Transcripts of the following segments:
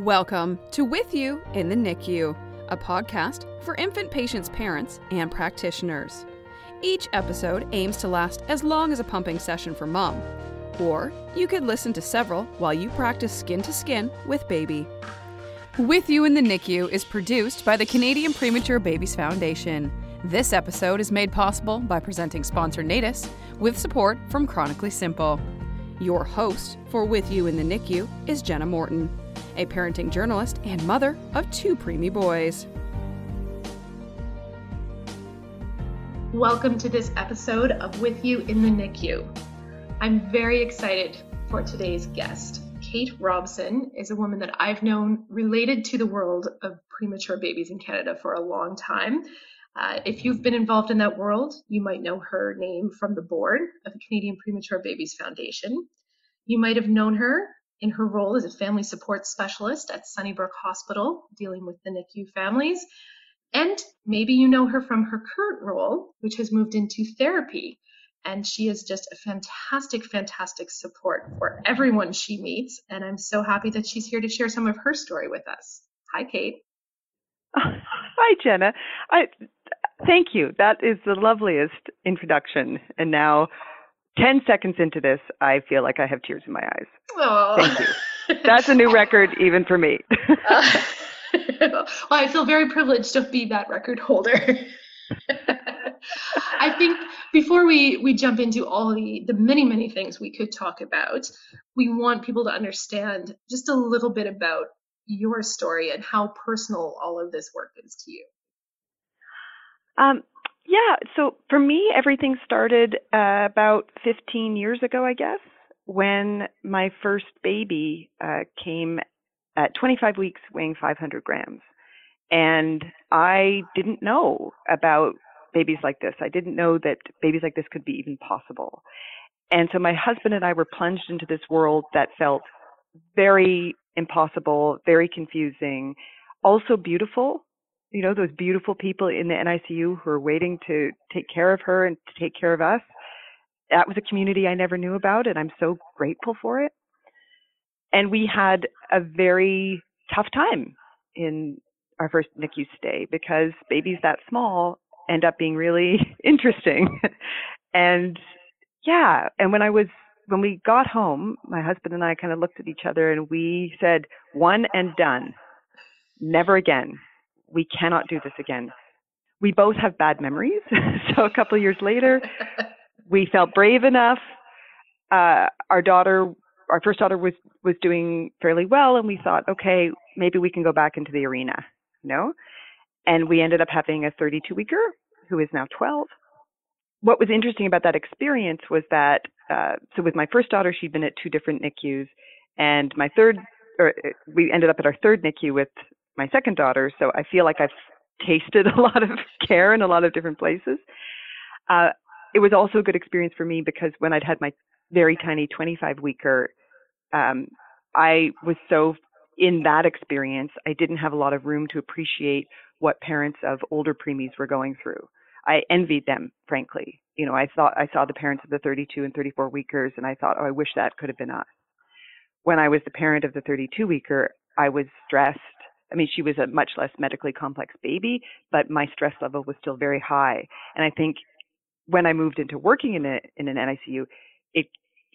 Welcome to With You in the NICU, a podcast for infant patients' parents and practitioners. Each episode aims to last as long as a pumping session for mom, or you could listen to several while you practice skin to skin with baby. With You in the NICU is produced by the Canadian Premature Babies Foundation. This episode is made possible by presenting sponsor Natus with support from Chronically Simple. Your host for With You in the NICU is Jenna Morton a parenting journalist and mother of two preemie boys. Welcome to this episode of With You in the NICU. I'm very excited for today's guest. Kate Robson is a woman that I've known related to the world of premature babies in Canada for a long time. Uh, if you've been involved in that world, you might know her name from the board of the Canadian Premature Babies Foundation. You might have known her in her role as a family support specialist at Sunnybrook Hospital, dealing with the NICU families. And maybe you know her from her current role, which has moved into therapy. And she is just a fantastic, fantastic support for everyone she meets. And I'm so happy that she's here to share some of her story with us. Hi, Kate. Hi, Jenna. I thank you. That is the loveliest introduction. And now 10 seconds into this, I feel like I have tears in my eyes. Oh. Thank you. That's a new record even for me. uh, well, I feel very privileged to be that record holder. I think before we, we jump into all the, the many, many things we could talk about, we want people to understand just a little bit about your story and how personal all of this work is to you. Um, yeah, so for me, everything started uh, about 15 years ago, I guess, when my first baby uh, came at 25 weeks, weighing 500 grams. And I didn't know about babies like this. I didn't know that babies like this could be even possible. And so my husband and I were plunged into this world that felt very impossible, very confusing, also beautiful you know, those beautiful people in the NICU who are waiting to take care of her and to take care of us. That was a community I never knew about, and I'm so grateful for it. And we had a very tough time in our first NICU stay because babies that small end up being really interesting. and yeah, and when I was when we got home, my husband and I kind of looked at each other and we said, one and done. Never again we cannot do this again. We both have bad memories. so a couple of years later, we felt brave enough. Uh, our daughter, our first daughter was, was doing fairly well and we thought, okay, maybe we can go back into the arena, you know? And we ended up having a 32 weeker who is now 12. What was interesting about that experience was that, uh, so with my first daughter, she'd been at two different NICUs and my third, or uh, we ended up at our third NICU with my second daughter, so I feel like I've tasted a lot of care in a lot of different places. Uh, it was also a good experience for me because when I'd had my very tiny 25 weeker, um, I was so in that experience, I didn't have a lot of room to appreciate what parents of older preemies were going through. I envied them, frankly. You know, I thought I saw the parents of the 32 and 34 weekers, and I thought, oh, I wish that could have been us. When I was the parent of the 32 weeker, I was stressed I mean, she was a much less medically complex baby, but my stress level was still very high. And I think when I moved into working in a in an NICU, it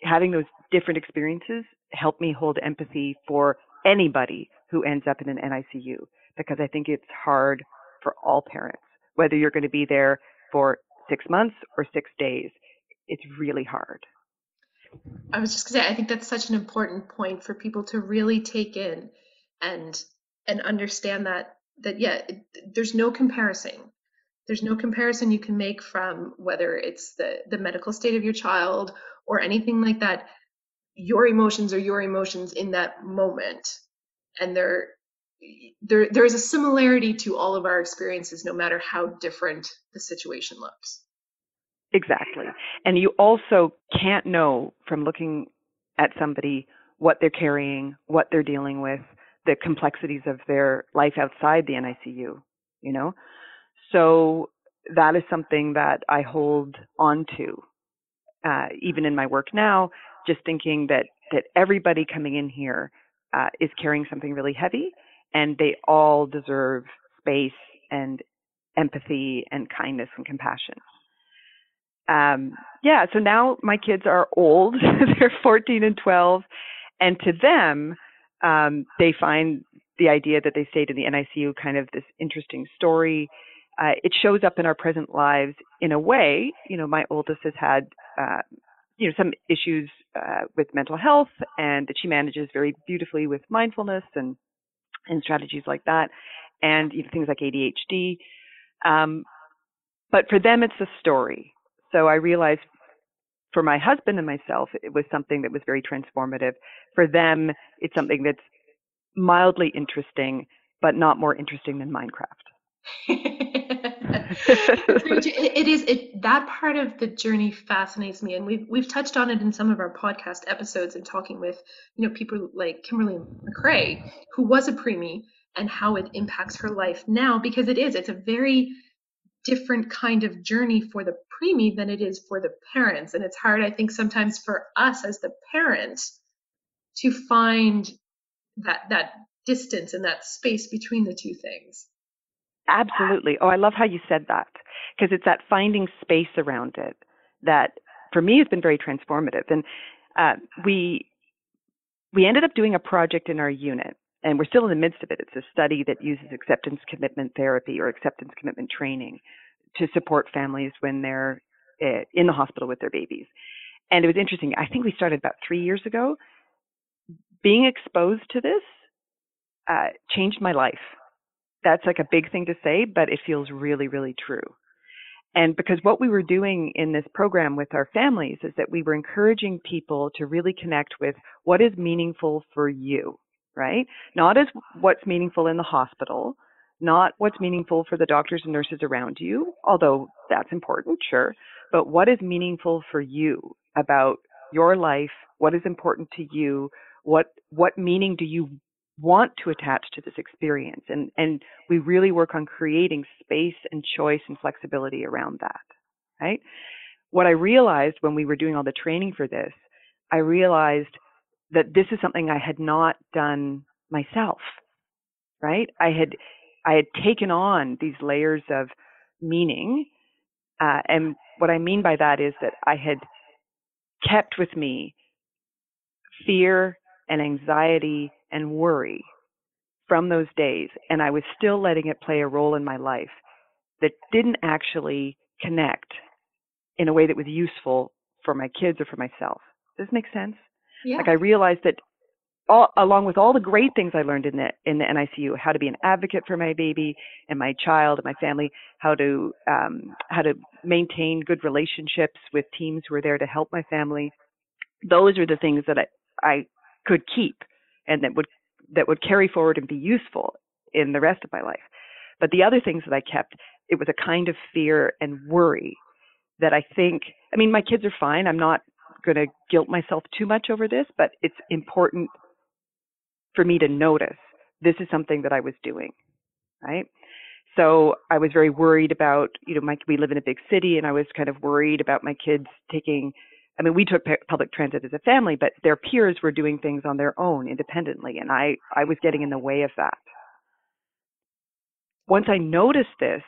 having those different experiences helped me hold empathy for anybody who ends up in an NICU because I think it's hard for all parents, whether you're going to be there for six months or six days. It's really hard. I was just going to say, I think that's such an important point for people to really take in and and understand that that yeah it, there's no comparison. There's no comparison you can make from whether it's the the medical state of your child or anything like that. Your emotions are your emotions in that moment. And there there there is a similarity to all of our experiences no matter how different the situation looks. Exactly. And you also can't know from looking at somebody what they're carrying what they're dealing with the complexities of their life outside the NICU, you know? So that is something that I hold on to, uh, even in my work now, just thinking that, that everybody coming in here uh, is carrying something really heavy, and they all deserve space and empathy and kindness and compassion. Um, yeah, so now my kids are old; they're 14 and 12, and to them, um, they find the idea that they stayed in the NICU kind of this interesting story. Uh, it shows up in our present lives in a way. You know, my oldest has had, uh, you know, some issues uh, with mental health, and that she manages very beautifully with mindfulness and and strategies like that, and you know, things like ADHD. Um, but for them, it's a story. So I realized for my husband and myself, it was something that was very transformative. For them, it's something that's mildly interesting, but not more interesting than Minecraft. it is it that part of the journey fascinates me and we've we've touched on it in some of our podcast episodes and talking with you know people like kimberly mccrae who was a preemie and how it impacts her life now because it is it's a very different kind of journey for the preemie than it is for the parents and it's hard i think sometimes for us as the parent to find that that distance and that space between the two things. Absolutely. Oh, I love how you said that because it's that finding space around it that for me has been very transformative. And uh, we we ended up doing a project in our unit, and we're still in the midst of it. It's a study that uses acceptance commitment therapy or acceptance commitment training to support families when they're uh, in the hospital with their babies. And it was interesting. I think we started about three years ago, being exposed to this uh, changed my life. That's like a big thing to say, but it feels really, really true. And because what we were doing in this program with our families is that we were encouraging people to really connect with what is meaningful for you, right? Not as what's meaningful in the hospital, not what's meaningful for the doctors and nurses around you, although that's important, sure, but what is meaningful for you about your life, what is important to you, what what meaning do you want to attach to this experience and and we really work on creating space and choice and flexibility around that right what i realized when we were doing all the training for this i realized that this is something i had not done myself right i had i had taken on these layers of meaning uh, and what i mean by that is that i had kept with me fear and anxiety and worry from those days, and I was still letting it play a role in my life that didn't actually connect in a way that was useful for my kids or for myself. Does this make sense? Yeah. Like I realized that all, along with all the great things I learned in the in the NICU, how to be an advocate for my baby and my child and my family, how to um, how to maintain good relationships with teams who are there to help my family. Those are the things that I, I could keep and that would that would carry forward and be useful in the rest of my life. But the other things that I kept, it was a kind of fear and worry that I think, I mean, my kids are fine. I'm not going to guilt myself too much over this, but it's important for me to notice this is something that I was doing, right? So I was very worried about, you know, my, we live in a big city and I was kind of worried about my kids taking I mean, we took public transit as a family, but their peers were doing things on their own independently, and I, I was getting in the way of that. Once I noticed this,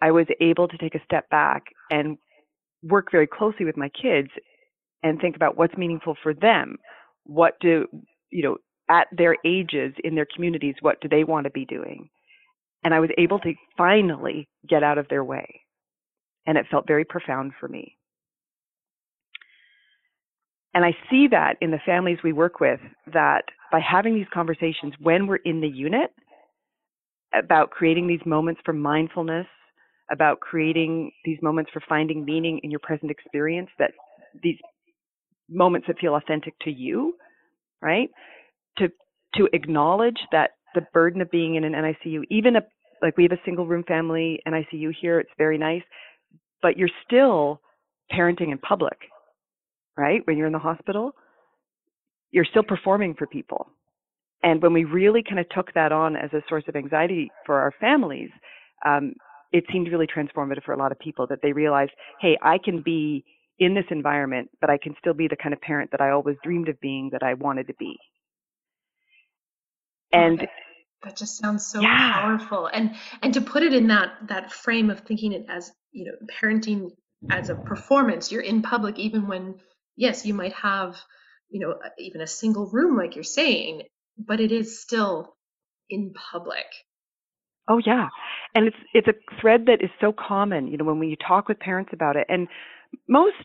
I was able to take a step back and work very closely with my kids and think about what's meaningful for them. What do, you know, at their ages in their communities, what do they want to be doing? And I was able to finally get out of their way. And it felt very profound for me. And I see that in the families we work with that by having these conversations when we're in the unit about creating these moments for mindfulness, about creating these moments for finding meaning in your present experience, that these moments that feel authentic to you, right? To to acknowledge that the burden of being in an NICU, even a like we have a single room family NICU here, it's very nice, but you're still parenting in public right? When you're in the hospital, you're still performing for people. And when we really kind of took that on as a source of anxiety for our families, um, it seemed really transformative for a lot of people that they realized, hey, I can be in this environment, but I can still be the kind of parent that I always dreamed of being, that I wanted to be. And that, that just sounds so Yeah. powerful. And and to put it in that that frame of thinking it as, you know, parenting as a performance, you're in public even when yes, you might have, you know, even a single room like you're saying, but it is still in public. Oh yeah, and it's it's a thread that is so common. You know, when we talk with parents about it, and most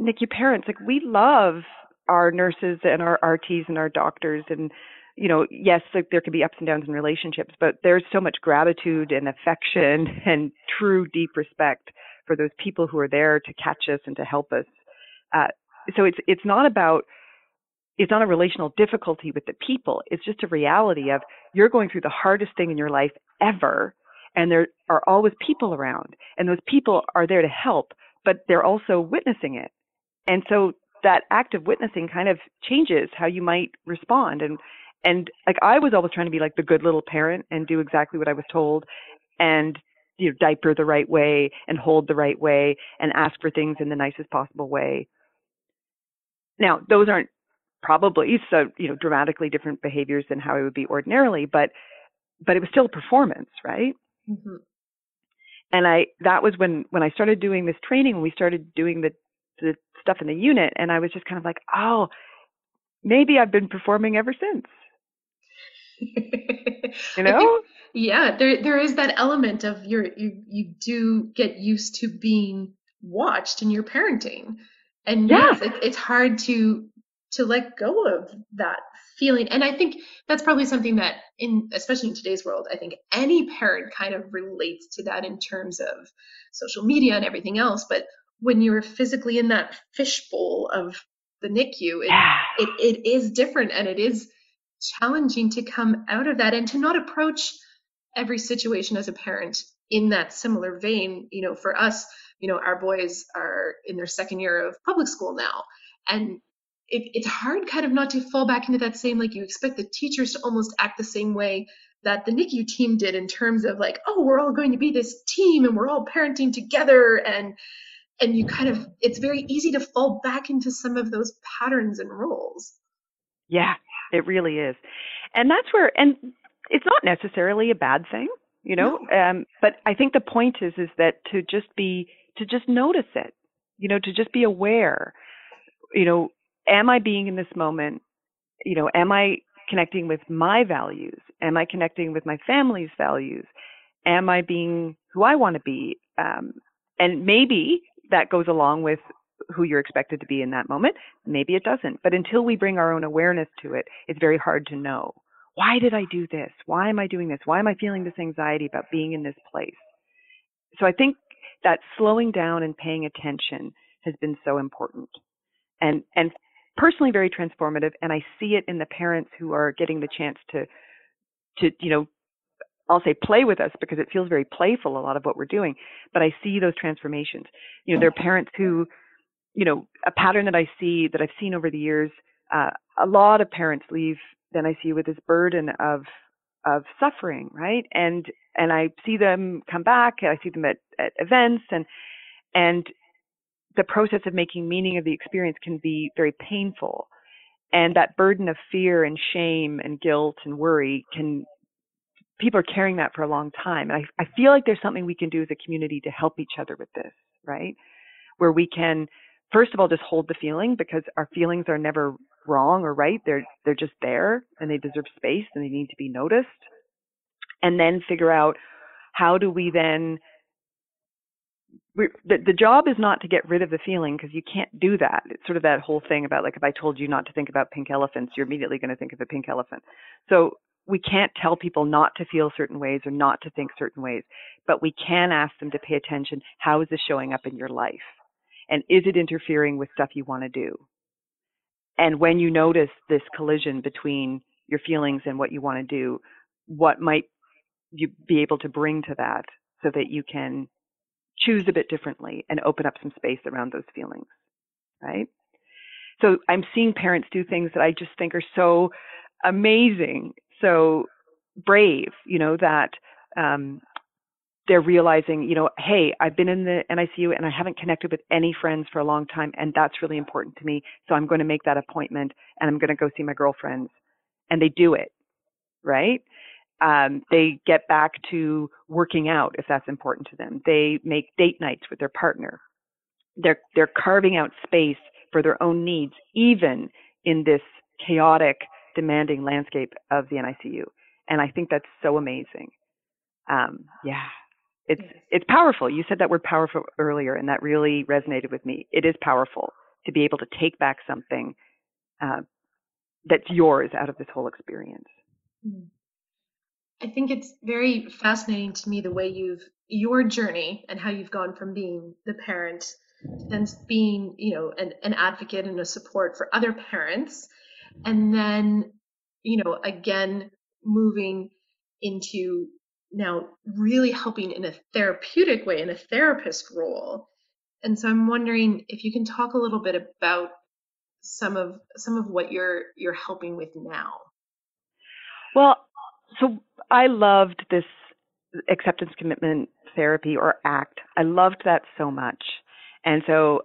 NICU parents, like we love our nurses and our RTs and our doctors, and you know, yes, like there can be ups and downs in relationships, but there's so much gratitude and affection and true deep respect for those people who are there to catch us and to help us. Uh, so it's it's not about it's not a relational difficulty with the people. It's just a reality of you're going through the hardest thing in your life ever, and there are always people around, and those people are there to help, but they're also witnessing it. And so that act of witnessing kind of changes how you might respond. And and like I was always trying to be like the good little parent and do exactly what I was told, and you know diaper the right way and hold the right way and ask for things in the nicest possible way. Now those aren't probably so you know dramatically different behaviors than how it would be ordinarily, but but it was still a performance, right? hmm And I that was when when I started doing this training, we started doing the the stuff in the unit, and I was just kind of like, oh, maybe I've been performing ever since, you know? yeah, there there is that element of your you you do get used to being watched in your parenting. And Yeah. yes, it, it's hard to to let go of that feeling. And I think that's probably something that in especially in today's world, I think any parent kind of relates to that in terms of social media and everything else. But when you're physically in that fishbowl of the NICU, it, Yeah. it, it is different and it is challenging to come out of that and to not approach every situation as a parent in that similar vein you know for us you know our boys are in their second year of public school now and it, it's hard kind of not to fall back into that same like you expect the teachers to almost act the same way that the NICU team did in terms of like oh we're all going to be this team and we're all parenting together and and you kind of it's very easy to fall back into some of those patterns and roles Yeah, it really is. And that's where and it's not necessarily a bad thing, you know. Um but I think the point is is that to just be to just notice it. You know, to just be aware. You know, am I being in this moment? You know, am I connecting with my values? Am I connecting with my family's values? Am I being who I want to be? Um and maybe that goes along with who you're expected to be in that moment. Maybe it doesn't. But until we bring our own awareness to it, it's very hard to know. Why did I do this? Why am I doing this? Why am I feeling this anxiety about being in this place? So I think that slowing down and paying attention has been so important. And and personally very transformative and I see it in the parents who are getting the chance to to you know I'll say play with us because it feels very playful a lot of what we're doing, but I see those transformations. You know, there are parents who you know, a pattern that I see that I've seen over the years, uh, a lot of parents leave then I see with this burden of of suffering, right? And and I see them come back, I see them at, at events and and the process of making meaning of the experience can be very painful. And that burden of fear and shame and guilt and worry can people are carrying that for a long time. And I, I feel like there's something we can do as a community to help each other with this, right? Where we can first of all just hold the feeling because our feelings are never wrong or right they're they're just there and they deserve space and they need to be noticed and then figure out how do we then we the, the job is not to get rid of the feeling because you can't do that. It's sort of that whole thing about like if i told you not to think about pink elephants you're immediately going to think of a pink elephant. So we can't tell people not to feel certain ways or not to think certain ways but we can ask them to pay attention how is this showing up in your life? And is it interfering with stuff you want to do? And when you notice this collision between your feelings and what you want to do, what might you be able to bring to that so that you can choose a bit differently and open up some space around those feelings, right? So I'm seeing parents do things that I just think are so amazing, so brave, you know, that um, they're realizing, you know, hey, I've been in the NICU and I haven't connected with any friends for a long time, and that's really important to me. So I'm going to make that appointment and I'm going to go see my girlfriends. And they do it. right? Um, they get back to working out if that's important to them. They make date nights with their partner. They're they're carving out space for their own needs, even in this chaotic, demanding landscape of the NICU. And I think that's so amazing. Um, yeah, it's yes. it's powerful. You said that word powerful earlier, and that really resonated with me. It is powerful to be able to take back something uh, that's yours out of this whole experience. Hmm. I think it's very fascinating to me the way you've your journey and how you've gone from being the parent then being, you know, an, an advocate and a support for other parents, and then, you know, again moving into now really helping in a therapeutic way in a therapist role. And so i'm wondering if you can talk a little bit about some of some of what you're you're helping with now. Well so i loved this acceptance commitment therapy or act i loved that so much and so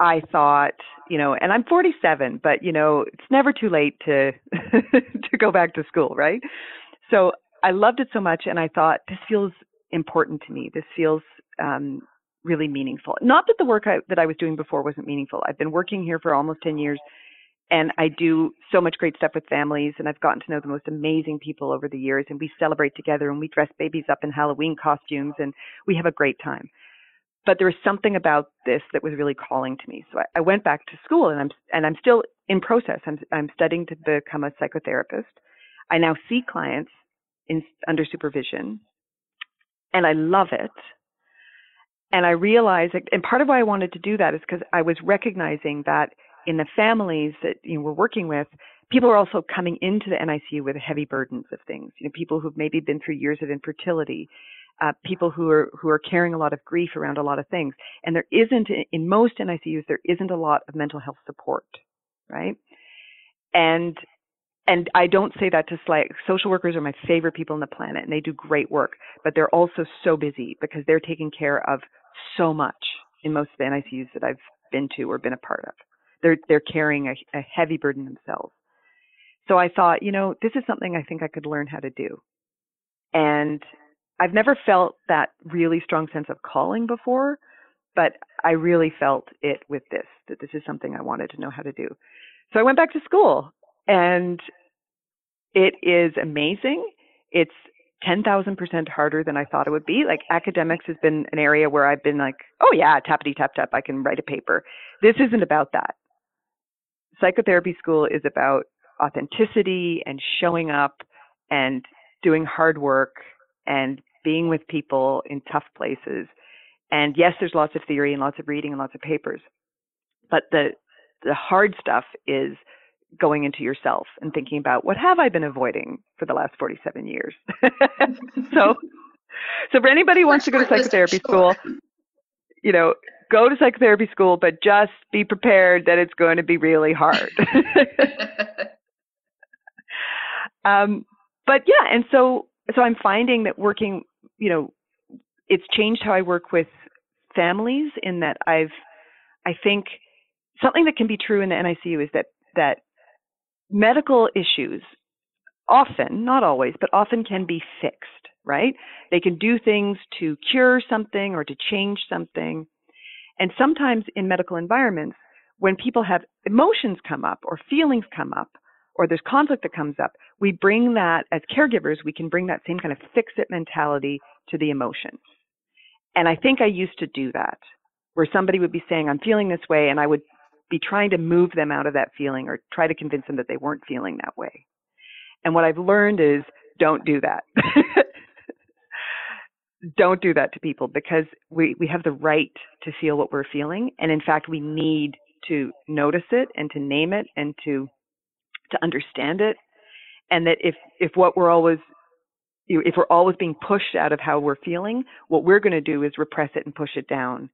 i thought you know and i'm 47 but you know it's never too late to to go back to school right so I loved it so much, and I thought this feels important to me. This feels um, really meaningful. Not that the work I, that I was doing before wasn't meaningful. I've been working here for almost 10 years, and I do so much great stuff with families, and I've gotten to know the most amazing people over the years, and we celebrate together, and we dress babies up in Halloween costumes, and we have a great time. But there was something about this that was really calling to me. So I, I went back to school, and I'm and I'm still in process. I'm I'm studying to become a psychotherapist. I now see clients in, under supervision, and I love it. And I realized, and part of why I wanted to do that is because I was recognizing that in the families that you know, we're working with, people are also coming into the NICU with heavy burdens of things. You know, people who've maybe been through years of infertility, uh, people who are who are carrying a lot of grief around a lot of things, and there isn't in most NICUs there isn't a lot of mental health support, right? And and I don't say that to slight. Social workers are my favorite people on the planet, and they do great work. But they're also so busy because they're taking care of so much in most of the NICUs that I've been to or been a part of. They're they're carrying a, a heavy burden themselves. So I thought, you know, this is something I think I could learn how to do. And I've never felt that really strong sense of calling before, but I really felt it with this, that this is something I wanted to know how to do. So I went back to school and it is amazing. It's 10,000% harder than I thought it would be. Like academics has been an area where I've been like, oh yeah, tappity tap tap, I can write a paper. This isn't about that. Psychotherapy school is about authenticity and showing up and doing hard work and being with people in tough places. And yes, there's lots of theory and lots of reading and lots of papers. But the the hard stuff is going into yourself and thinking about what have I been avoiding for the last 47 years. so, so for anybody who wants to go to psychotherapy school, you know, go to psychotherapy school, but just be prepared that it's going to be really hard. um, but yeah, and so so I'm finding that working, you know, it's changed how I work with families in that I've, I think something that can be true in the NICU is that that medical issues often, not always, but often can be fixed, right? They can do things to cure something or to change something. And sometimes in medical environments, when people have emotions come up or feelings come up or there's conflict that comes up, we bring that as caregivers, we can bring that same kind of fix it mentality to the emotions. And I think I used to do that where somebody would be saying, I'm feeling this way, and I would be trying to move them out of that feeling or try to convince them that they weren't feeling that way. And what I've learned is don't do that. don't do that to people because we, we have the right to feel what we're feeling. And in fact, we need to notice it and to name it and to, to understand it. And that if, if what we're always, if we're always being pushed out of how we're feeling, what we're going to do is repress it and push it down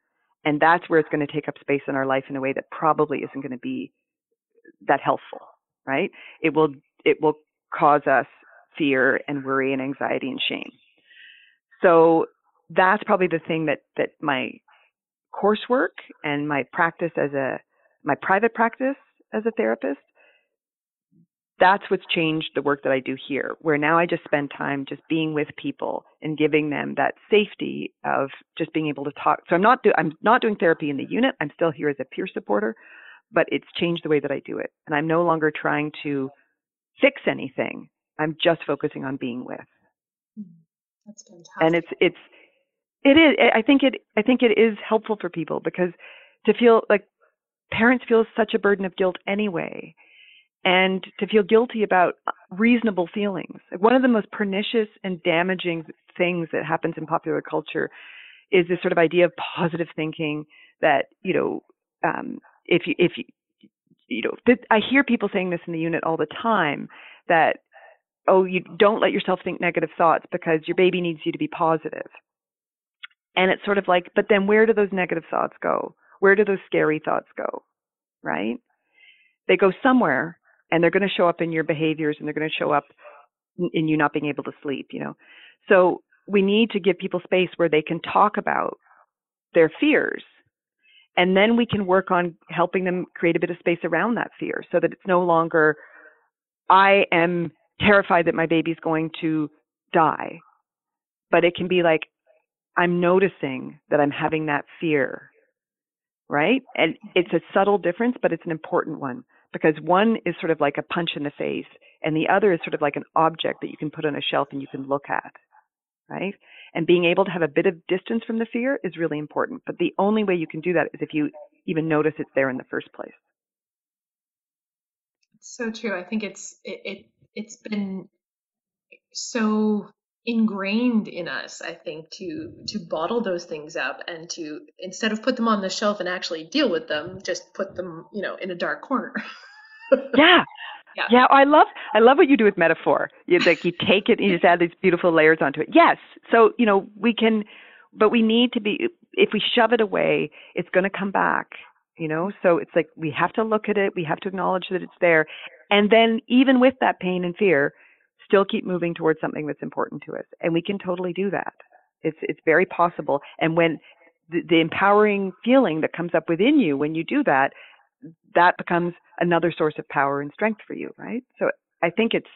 and that's where it's going to take up space in our life in a way that probably isn't going to be that helpful, right? It will it will cause us fear and worry and anxiety and shame. So that's probably the thing that that my coursework and my practice as a my private practice as a therapist that's what's changed the work that I do here, where now I just spend time just being with people and giving them that safety of just being able to talk. So I'm not do, I'm not doing therapy in the unit. I'm still here as a peer supporter, but it's changed the way that I do it. And I'm no longer trying to fix anything. I'm just focusing on being with. Mm-hmm. That's fantastic. And it's it's it is I think it I think it is helpful for people because to feel like parents feel such a burden of guilt anyway and to feel guilty about reasonable feelings. One of the most pernicious and damaging things that happens in popular culture is this sort of idea of positive thinking that, you know, um, if you, if you, you know, I hear people saying this in the unit all the time that, oh, you don't let yourself think negative thoughts because your baby needs you to be positive. And it's sort of like, but then where do those negative thoughts go? Where do those scary thoughts go? Right? They go somewhere and they're going to show up in your behaviors and they're going to show up in you not being able to sleep, you know. So we need to give people space where they can talk about their fears. And then we can work on helping them create a bit of space around that fear so that it's no longer, I am terrified that my baby's going to die. But it can be like, I'm noticing that I'm having that fear, right? And it's a subtle difference, but it's an important one because one is sort of like a punch in the face and the other is sort of like an object that you can put on a shelf and you can look at right and being able to have a bit of distance from the fear is really important but the only way you can do that is if you even notice it's there in the first place so true i think it's it, it it's been so ingrained in us i think to to bottle those things up and to instead of put them on the shelf and actually deal with them just put them you know in a dark corner yeah yeah. yeah, I love I love what you do with metaphor. You like you take it and you just add these beautiful layers onto it. Yes. So, you know, we can but we need to be if we shove it away, it's going to come back, you know? So it's like we have to look at it, we have to acknowledge that it's there. And then even with that pain and fear, still keep moving towards something that's important to us. And we can totally do that. It's it's very possible. And when the, the empowering feeling that comes up within you when you do that, that becomes another source of power and strength for you, right? So I think it's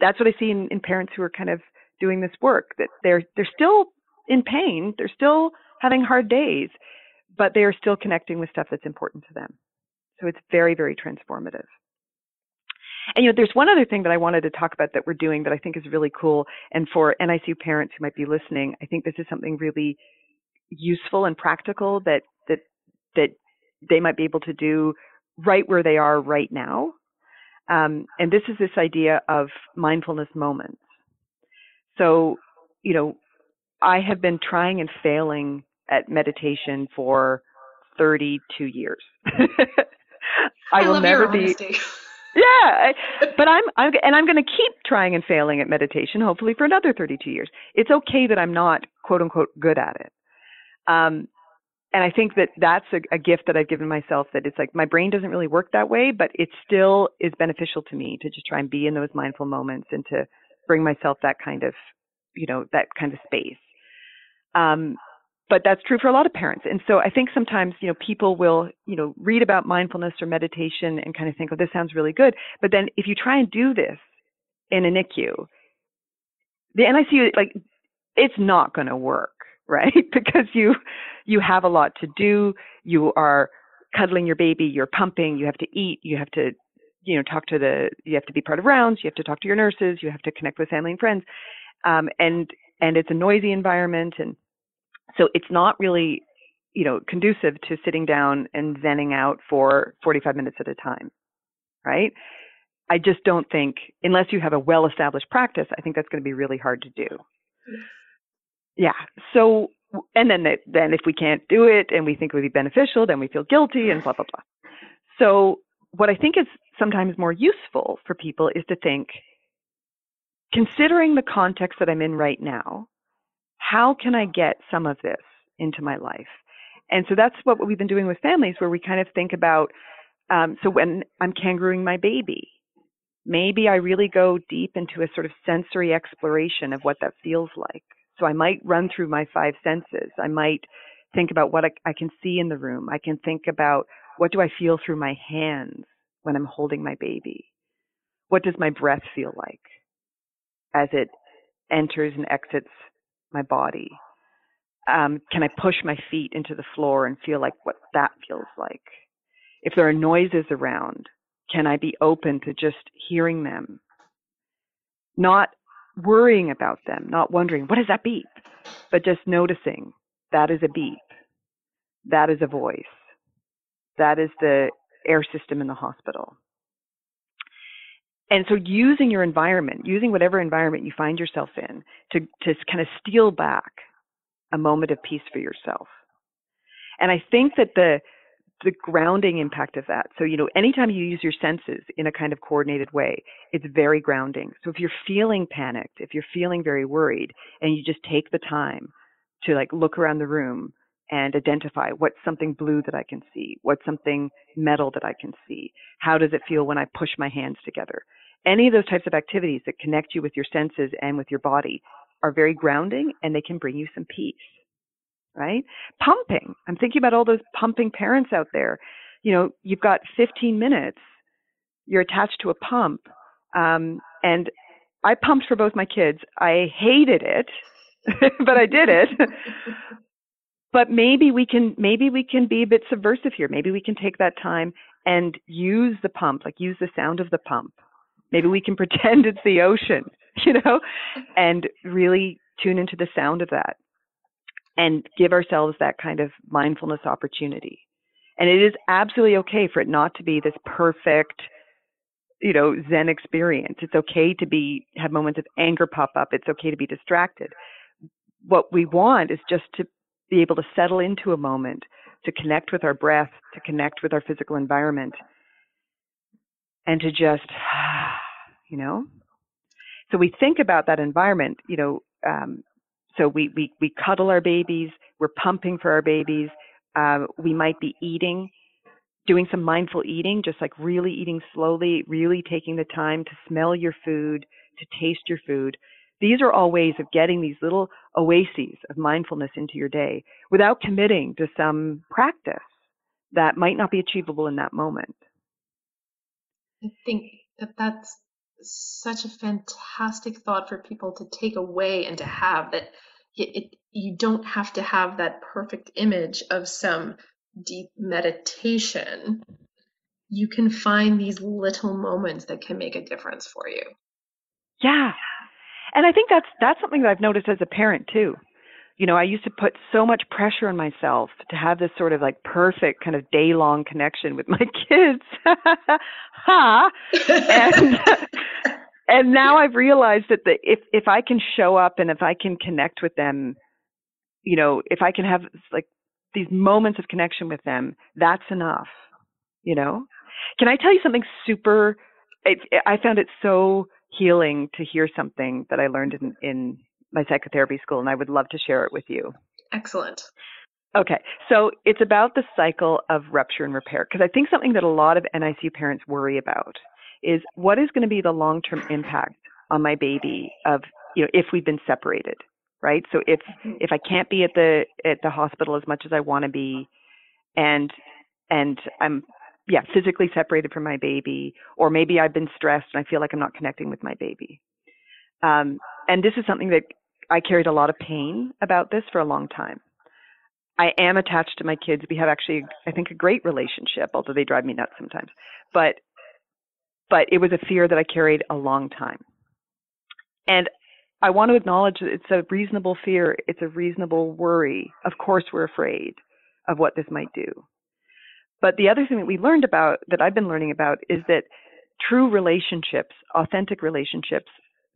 that's what I see in, in parents who are kind of doing this work that they're they're still in pain, they're still having hard days, but they are still connecting with stuff that's important to them. So it's very very transformative. And you know, there's one other thing that I wanted to talk about that we're doing that I think is really cool. And for NICU parents who might be listening, I think this is something really useful and practical that that that they might be able to do right where they are right now. Um, and this is this idea of mindfulness moments. So, you know, I have been trying and failing at meditation for 32 years. I, I will never be. Yeah, but I'm, I'm and I'm going to keep trying and failing at meditation, hopefully for another 32 years. It's okay that I'm not quote unquote good at it. Um, and I think that that's a, a gift that I've given myself. That it's like my brain doesn't really work that way, but it still is beneficial to me to just try and be in those mindful moments and to bring myself that kind of, you know, that kind of space. Um, but that's true for a lot of parents. And so I think sometimes, you know, people will, you know, read about mindfulness or meditation and kind of think, oh, this sounds really good. But then if you try and do this in a NICU, the NICU, like, it's not going to work, right? because you, you have a lot to do. You are cuddling your baby, you're pumping, you have to eat, you have to, you know, talk to the, you have to be part of rounds, you have to talk to your nurses, you have to connect with family and friends. Um, and, and it's a noisy environment and, so it's not really, you know, conducive to sitting down and zenning out for 45 minutes at a time, right? I just don't think, unless you have a well established practice, I think that's going to be really hard to do. Yeah. So, and then, then if we can't do it and we think it would be beneficial, then we feel guilty and blah, blah, blah. So, what I think is sometimes more useful for people is to think, considering the context that I'm in right now, how can I get some of this into my life? And so that's what we've been doing with families, where we kind of think about um, so when I'm kangarooing my baby, maybe I really go deep into a sort of sensory exploration of what that feels like. So I might run through my five senses. I might think about what I, I can see in the room. I can think about what do I feel through my hands when I'm holding my baby. What does my breath feel like as it enters and exits my body? Um, can I push my feet into the floor and feel like what that feels like? If there are noises around, can I be open to just hearing them? Not worrying about them, not wondering, what is that beep? But just noticing that is a beep. That is a voice. That is the air system in the hospital. And so using your environment, using whatever environment you find yourself in to, to kind of steal back a moment of peace for yourself. And I think that the the grounding impact of that. So, you know, anytime you use your senses in a kind of coordinated way, it's very grounding. So if you're feeling panicked, if you're feeling very worried, and you just take the time to like look around the room and identify what's something blue that I can see, what's something metal that I can see, how does it feel when I push my hands together. Any of those types of activities that connect you with your senses and with your body are very grounding and they can bring you some peace right? Pumping. I'm thinking about all those pumping parents out there. You know, you've got 15 minutes, you're attached to a pump. Um, and I pumped for both my kids. I hated it, but I did it. but maybe we can maybe we can be a bit subversive here. Maybe we can take that time and use the pump, like use the sound of the pump. Maybe we can pretend it's the ocean, you know, and really tune into the sound of that and give ourselves that kind of mindfulness opportunity. And it is absolutely okay for it not to be this perfect, you know, Zen experience. It's okay to be have moments of anger pop up. It's okay to be distracted. What we want is just to be able to settle into a moment, to connect with our breath, to connect with our physical environment, and to just, you know. So we think about that environment, you know, um, so we, we, we cuddle our babies, we're pumping for our babies, uh, we might be eating, doing some mindful eating, just like really eating slowly, really taking the time to smell your food, to taste your food. These are all ways of getting these little oases of mindfulness into your day without committing to some practice that might not be achievable in that moment. I think that that's such a fantastic thought for people to take away and to have that it, it, you don't have to have that perfect image of some deep meditation. You can find these little moments that can make a difference for you. Yeah. And i think that's that's something that i've noticed as a parent too you know i used to put so much pressure on myself to have this sort of like perfect kind of day long connection with my kids ha and and now I've realized that the, if if I can show up and if I can connect with them, you know, if I can have like these moments of connection with them, that's enough. You know, can I tell you something super? It, I found it so healing to hear something that I learned in, in my psychotherapy school, and I would love to share it with you. Excellent. Okay, so it's about the cycle of rupture and repair because I think something that a lot of NICU parents worry about is what is going to be the long term impact on my baby of you know if we've been separated right so if mm-hmm. if i can't be at the at the hospital as much as i want to be and and i'm yeah physically separated from my baby or maybe i've been stressed and i feel like i'm not connecting with my baby um, and this is something that i carried a lot of pain about this for a long time i am attached to my kids we have actually i think a great relationship although they drive me nuts sometimes but but it was a fear that I carried a long time. And I want to acknowledge that it's a reasonable fear, it's a reasonable worry. Of course, we're afraid of what this might do. But the other thing that we learned about, that I've been learning about, is that true relationships, authentic relationships,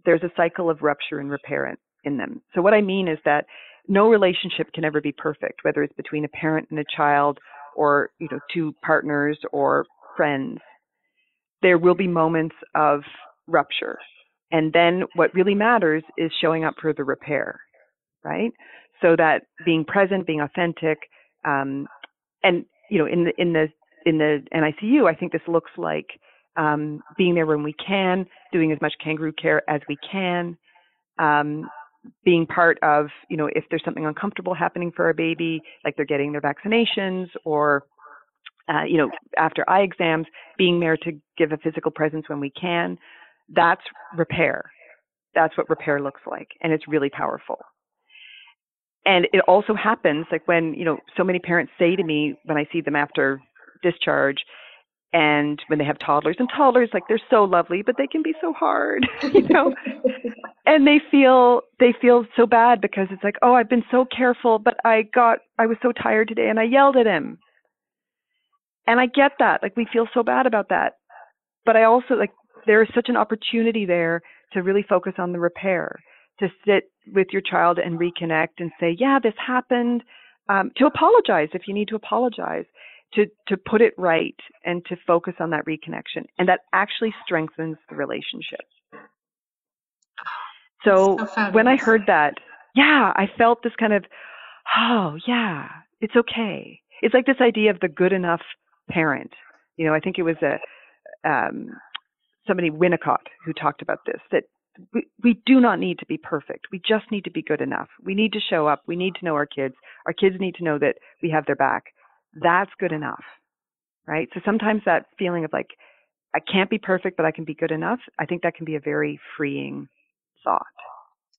there's a cycle of rupture and repair in them. So, what I mean is that no relationship can ever be perfect, whether it's between a parent and a child, or you know, two partners or friends there will be moments of rupture. And then what really matters is showing up for the repair, right? So that being present, being authentic, um, and you know, in the in the in the NICU, I think this looks like um, being there when we can, doing as much kangaroo care as we can, um, being part of, you know, if there's something uncomfortable happening for our baby, like they're getting their vaccinations or uh, you know, after eye exams, being there to give a physical presence when we can. That's repair. That's what repair looks like. And it's really powerful. And it also happens like when, you know, so many parents say to me when I see them after discharge and when they have toddlers and toddlers like they're so lovely but they can be so hard you know? And they feel they feel so bad because it's like oh i've been so careful but i got i was so tired today and i yelled at him. And i get that like we feel so bad about that. But i also like there is such an opportunity there to really focus on the repair to sit with your child and reconnect and say yeah this happened um, to apologize if you need to apologize to to put it right and to focus on that reconnection and that actually strengthens the relationship so, so when i heard that yeah i felt this kind of oh yeah it's okay it's like this idea of the good enough parent you know i think it was a um, somebody winnicott who talked about this that we, we do not need to be perfect. We just need to be good enough. We need to show up. We need to know our kids. Our kids need to know that we have their back that's good enough, right? So sometimes that feeling of like, I can't be perfect, but I can be good enough, I think that can be a very freeing thought.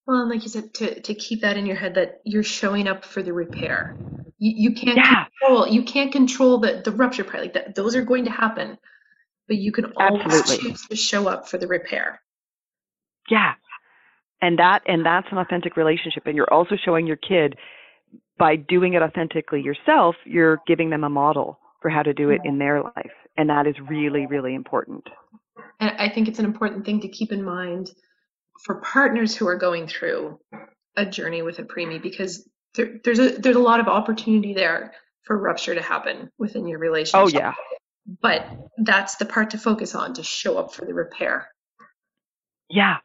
Well, and like you said, to, to keep that in your head that you're showing up for the repair. You, you can't yeah. control you can't control the, the rupture part. Like that those are going to happen. But you can always Absolutely. choose to show up for the repair. Yeah. And that and that's an authentic relationship. And you're also showing your kid by doing it authentically yourself, you're giving them a model for how to do it in their life. And that is really, really important. And I think it's an important thing to keep in mind for partners who are going through a journey with a preemie because there, there's a there's a lot of opportunity there for rupture to happen within your relationship. Oh yeah. But that's the part to focus on to show up for the repair. Yeah.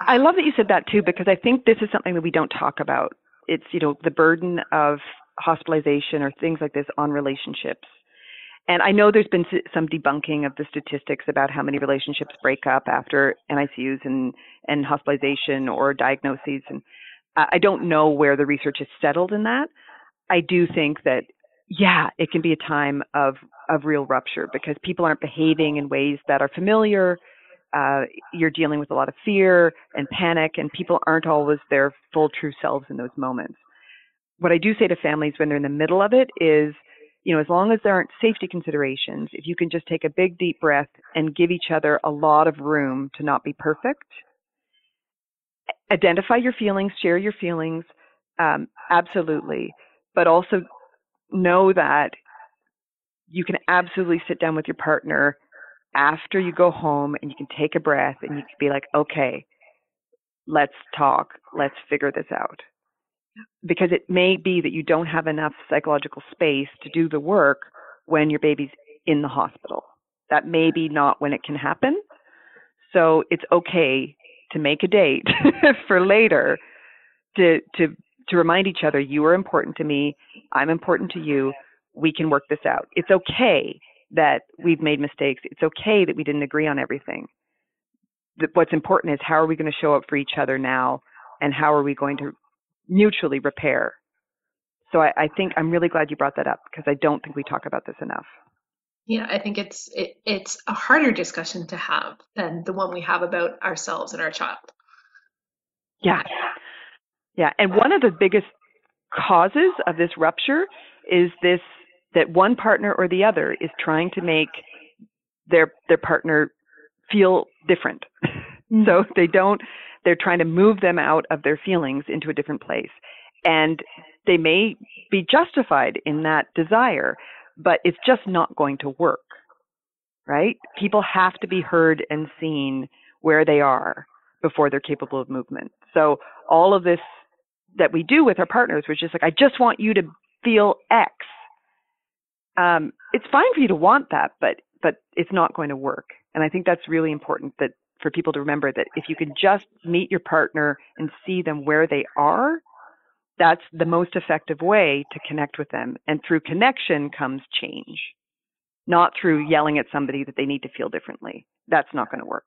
I love that you said that too because I think this is something that we don't talk about it's you know the burden of hospitalization or things like this on relationships. And I know there's been some debunking of the statistics about how many relationships break up after NICUs and, and hospitalization or diagnoses. And I don't know where the research is settled in that. I do think that, yeah, it can be a time of, of real rupture because people aren't behaving in ways that are familiar uh, you're dealing with a lot of fear and panic, and people aren't always their full true selves in those moments. What I do say to families when they're in the middle of it is, you know, as long as there aren't safety considerations, if you can just take a big deep breath and give each other a lot of room to not be perfect, identify your feelings, share your feelings, um, absolutely, but also know that you can absolutely sit down with your partner after you go home and you can take a breath and you can be like, okay, let's talk, let's figure this out. Because it may be that you don't have enough psychological space to do the work when your baby's in the hospital. That may be not when it can happen. So it's okay to make a date for later to to to remind each other you are important to me, I'm important to you, we can work this out. It's okay that we've made mistakes. It's okay that we didn't agree on everything. What's important is how are we going to show up for each other now and how are we going to mutually repair. So I, I think I'm really glad you brought that up because I don't think we talk about this enough. Yeah, I think it's it, it's a harder discussion to have than the one we have about ourselves and our child. Yeah. Yeah, and one of the biggest causes of this rupture is this that one partner or the other is trying to make their their partner feel different. Mm-hmm. so they don't they're trying to move them out of their feelings into a different place. And they may be justified in that desire, but it's just not going to work. Right? People have to be heard and seen where they are before they're capable of movement. So all of this that we do with our partners, which is like, I just want you to feel X um, it's fine for you to want that, but but it's not going to work. And I think that's really important that for people to remember that if you can just meet your partner and see them where they are, that's the most effective way to connect with them. And through connection comes change, not through yelling at somebody that they need to feel differently. That's not going to work.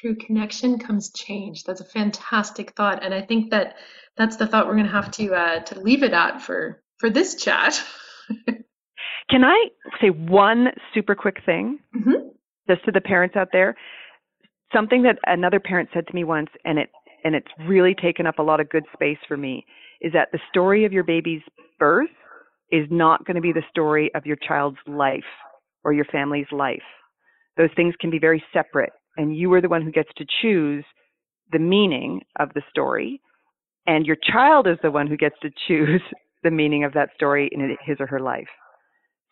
Through connection comes change. That's a fantastic thought, and I think that that's the thought we're going to have to uh, to leave it at for for this chat. Can I say one super quick thing mm-hmm. just to the parents out there? something that another parent said to me once, and it and it's really taken up a lot of good space for me, is that the story of your baby's birth is not going to be the story of your child's life or your family's life. Those things can be very separate, and you are the one who gets to choose the meaning of the story, and your child is the one who gets to choose the meaning of that story in his or her life.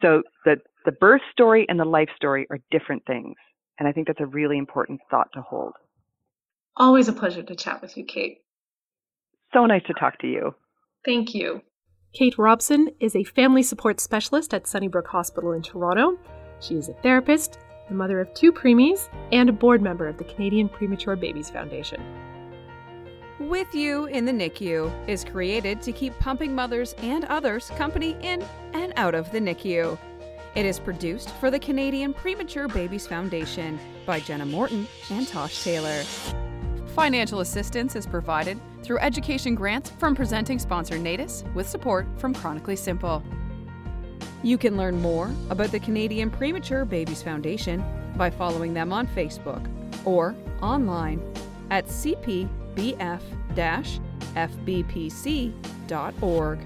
So the the birth story and the life story are different things, and I think that's a really important thought to hold. Always a pleasure to chat with you, Kate. So nice to talk to you. Thank you. Kate Robson is a family support specialist at Sunnybrook Hospital in Toronto. She is a therapist, the mother of two preemies, and a board member of the Canadian Premature Babies Foundation. With You in the NICU is created to keep pumping mothers and others company in and out of the NICU. It is produced for the Canadian Premature Babies Foundation by Jenna Morton and Tosh Taylor. Financial assistance is provided through education grants from presenting sponsor Natus with support from Chronically Simple. You can learn more about the Canadian Premature Babies Foundation by following them on Facebook or online at cpbf-fbpc.org.